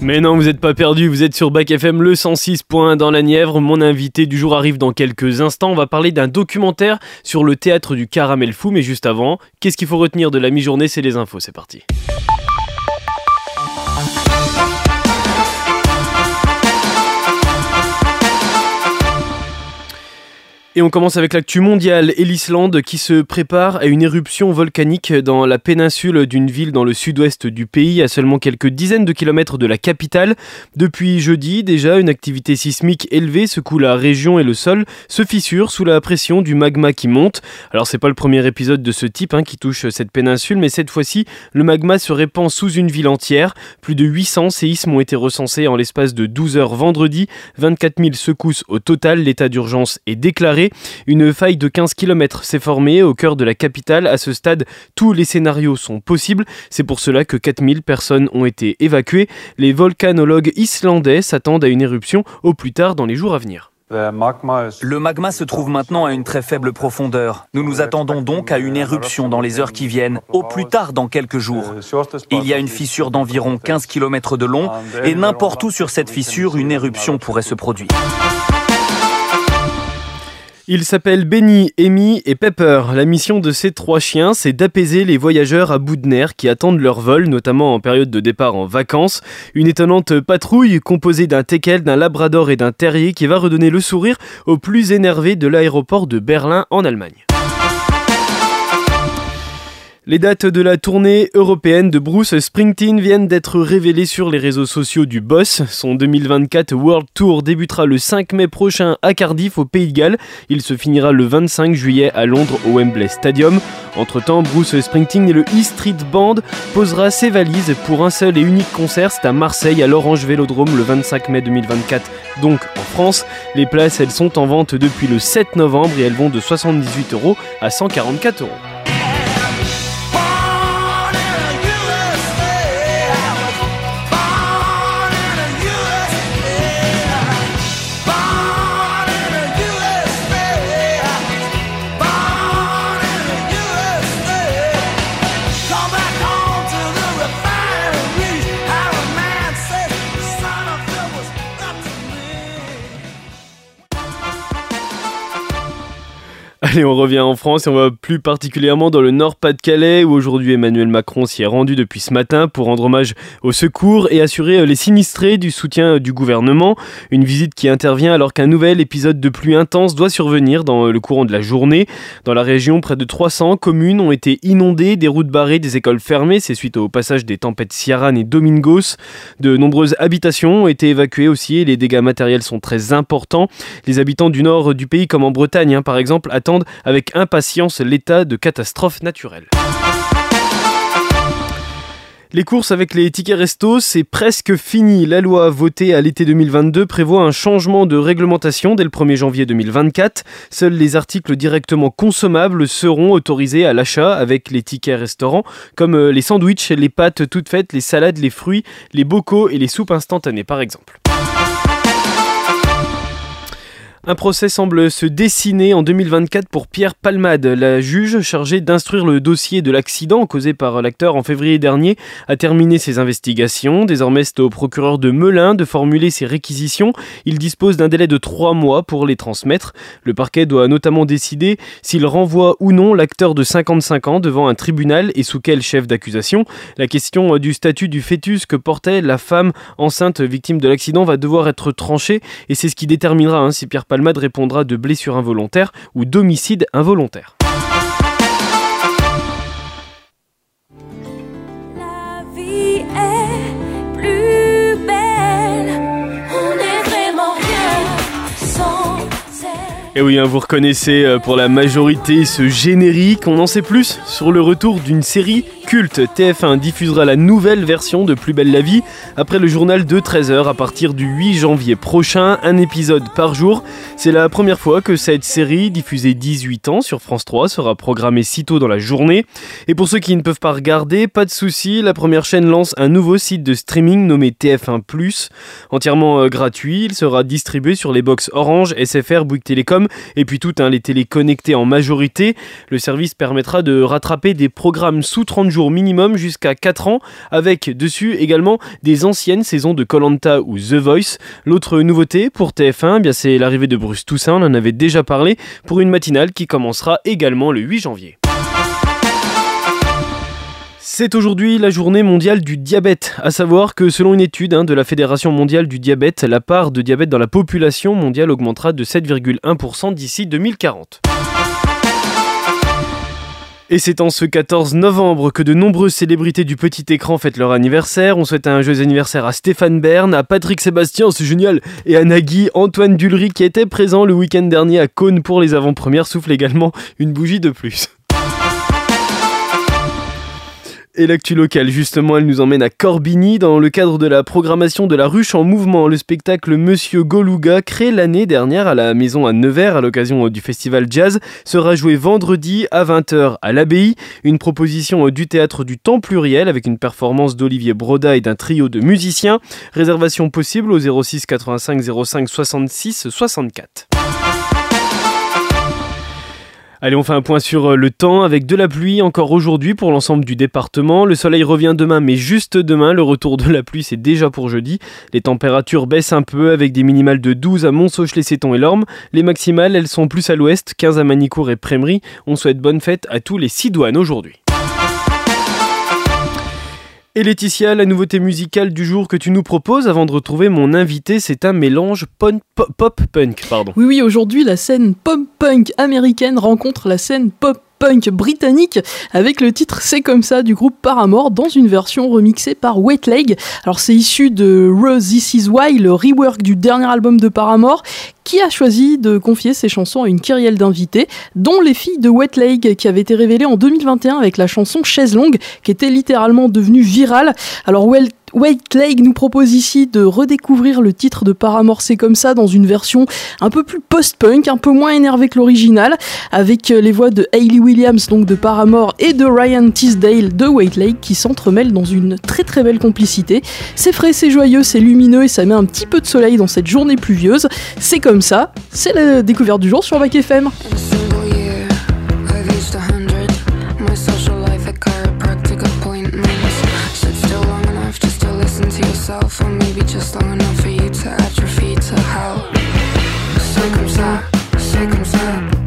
Mais non, vous n'êtes pas perdu, vous êtes sur Bac FM le 106.1 dans la Nièvre. Mon invité du jour arrive dans quelques instants. On va parler d'un documentaire sur le théâtre du caramel fou, mais juste avant, qu'est-ce qu'il faut retenir de la mi-journée? C'est les infos, c'est parti. Et on commence avec l'actu mondiale et l'Islande qui se prépare à une éruption volcanique dans la péninsule d'une ville dans le sud-ouest du pays, à seulement quelques dizaines de kilomètres de la capitale. Depuis jeudi, déjà, une activité sismique élevée secoue la région et le sol se fissure sous la pression du magma qui monte. Alors c'est pas le premier épisode de ce type hein, qui touche cette péninsule, mais cette fois-ci, le magma se répand sous une ville entière. Plus de 800 séismes ont été recensés en l'espace de 12 heures vendredi, 24 000 secousses au total, l'état d'urgence est déclaré. Une faille de 15 km s'est formée au cœur de la capitale. À ce stade, tous les scénarios sont possibles. C'est pour cela que 4000 personnes ont été évacuées. Les volcanologues islandais s'attendent à une éruption au plus tard dans les jours à venir. Le magma se trouve maintenant à une très faible profondeur. Nous nous attendons donc à une éruption dans les heures qui viennent, au plus tard dans quelques jours. Il y a une fissure d'environ 15 km de long et n'importe où sur cette fissure, une éruption pourrait se produire. Ils s'appellent Benny, Amy et Pepper. La mission de ces trois chiens, c'est d'apaiser les voyageurs à bout de nerfs qui attendent leur vol, notamment en période de départ en vacances. Une étonnante patrouille composée d'un teckel, d'un labrador et d'un terrier qui va redonner le sourire aux plus énervés de l'aéroport de Berlin en Allemagne. Les dates de la tournée européenne de Bruce Springsteen viennent d'être révélées sur les réseaux sociaux du Boss. Son 2024 World Tour débutera le 5 mai prochain à Cardiff au Pays de Galles. Il se finira le 25 juillet à Londres au Wembley Stadium. Entre-temps, Bruce Springsteen et le E Street Band posera ses valises pour un seul et unique concert. C'est à Marseille à l'Orange Vélodrome le 25 mai 2024. Donc en France, les places elles sont en vente depuis le 7 novembre et elles vont de 78 euros à 144 euros. On revient en France et on va plus particulièrement dans le Nord-Pas-de-Calais où aujourd'hui Emmanuel Macron s'y est rendu depuis ce matin pour rendre hommage au secours et assurer euh, les sinistrés du soutien euh, du gouvernement. Une visite qui intervient alors qu'un nouvel épisode de pluie intense doit survenir dans euh, le courant de la journée. Dans la région, près de 300 communes ont été inondées, des routes barrées, des écoles fermées. C'est suite au passage des tempêtes Ciaran et Domingos. De nombreuses habitations ont été évacuées aussi et les dégâts matériels sont très importants. Les habitants du nord du pays, comme en Bretagne hein, par exemple, attendent avec impatience l'état de catastrophe naturelle. Les courses avec les tickets resto, c'est presque fini. La loi votée à l'été 2022 prévoit un changement de réglementation dès le 1er janvier 2024. Seuls les articles directement consommables seront autorisés à l'achat avec les tickets restaurants, comme euh, les sandwichs, les pâtes toutes faites, les salades, les fruits, les bocaux et les soupes instantanées par exemple. Un procès semble se dessiner en 2024 pour Pierre Palmade. La juge chargée d'instruire le dossier de l'accident causé par l'acteur en février dernier a terminé ses investigations. Désormais, c'est au procureur de Melun de formuler ses réquisitions. Il dispose d'un délai de trois mois pour les transmettre. Le parquet doit notamment décider s'il renvoie ou non l'acteur de 55 ans devant un tribunal et sous quel chef d'accusation. La question du statut du fœtus que portait la femme enceinte victime de l'accident va devoir être tranchée et c'est ce qui déterminera hein, si Pierre Palmade Palmade répondra de blessure involontaire ou d'homicide involontaire. Et oui, hein, vous reconnaissez euh, pour la majorité ce générique. On en sait plus sur le retour d'une série culte. TF1 diffusera la nouvelle version de Plus belle la vie après le journal de 13h à partir du 8 janvier prochain, un épisode par jour. C'est la première fois que cette série, diffusée 18 ans sur France 3, sera programmée si tôt dans la journée. Et pour ceux qui ne peuvent pas regarder, pas de souci, la première chaîne lance un nouveau site de streaming nommé TF1+, entièrement euh, gratuit. Il sera distribué sur les box Orange, SFR, Bouygues Télécom et puis toutes hein, les télé connectées en majorité. Le service permettra de rattraper des programmes sous 30 jours minimum jusqu'à 4 ans, avec dessus également des anciennes saisons de Colanta ou The Voice. L'autre nouveauté pour TF1, eh bien c'est l'arrivée de Bruce Toussaint, on en avait déjà parlé, pour une matinale qui commencera également le 8 janvier. C'est aujourd'hui la journée mondiale du diabète. À savoir que selon une étude hein, de la Fédération mondiale du diabète, la part de diabète dans la population mondiale augmentera de 7,1% d'ici 2040. Et c'est en ce 14 novembre que de nombreuses célébrités du petit écran fêtent leur anniversaire. On souhaite un joyeux anniversaire à Stéphane Bern, à Patrick Sébastien, c'est génial, et à Nagui. Antoine Dulry qui était présent le week-end dernier à Cône pour les avant-premières souffle également une bougie de plus. Et l'actu locale, justement, elle nous emmène à Corbigny dans le cadre de la programmation de la ruche en mouvement. Le spectacle Monsieur Goluga, créé l'année dernière à la maison à Nevers à l'occasion du festival jazz, sera joué vendredi à 20h à l'abbaye. Une proposition du théâtre du temps pluriel avec une performance d'Olivier Broda et d'un trio de musiciens. Réservation possible au 06 85 05 66 64. Allez, on fait un point sur euh, le temps avec de la pluie encore aujourd'hui pour l'ensemble du département. Le soleil revient demain, mais juste demain. Le retour de la pluie, c'est déjà pour jeudi. Les températures baissent un peu avec des minimales de 12 à Montsoch, les Sétons et Lorme. Les maximales, elles sont plus à l'ouest, 15 à Manicourt et Prémery. On souhaite bonne fête à tous les douanes aujourd'hui. Et Laetitia, la nouveauté musicale du jour que tu nous proposes avant de retrouver mon invité, c'est un mélange pop-punk. Pardon. Oui, oui, aujourd'hui, la scène pop-punk américaine rencontre la scène pop punk britannique avec le titre C'est comme ça du groupe Paramore dans une version remixée par Wet Leg. Alors c'est issu de Rose This Is Why, le rework du dernier album de Paramore qui a choisi de confier ses chansons à une kyrielle d'invités, dont les filles de Wet Leg, qui avaient été révélées en 2021 avec la chanson Chaise Longue, qui était littéralement devenue virale. Alors White Lake nous propose ici de redécouvrir le titre de Paramore C'est comme ça dans une version un peu plus post-punk, un peu moins énervée que l'original, avec les voix de Hayley Williams donc de Paramore et de Ryan Teasdale de White Lake qui s'entremêlent dans une très très belle complicité. C'est frais, c'est joyeux, c'est lumineux et ça met un petit peu de soleil dans cette journée pluvieuse. C'est comme ça, c'est la découverte du jour sur Bac FM. long enough for you to atrophy to circumcised, circumcised.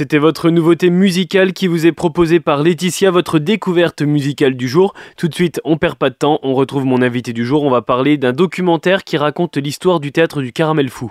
C'était votre nouveauté musicale qui vous est proposée par Laetitia, votre découverte musicale du jour. Tout de suite, on perd pas de temps, on retrouve mon invité du jour. On va parler d'un documentaire qui raconte l'histoire du théâtre du Caramel Fou.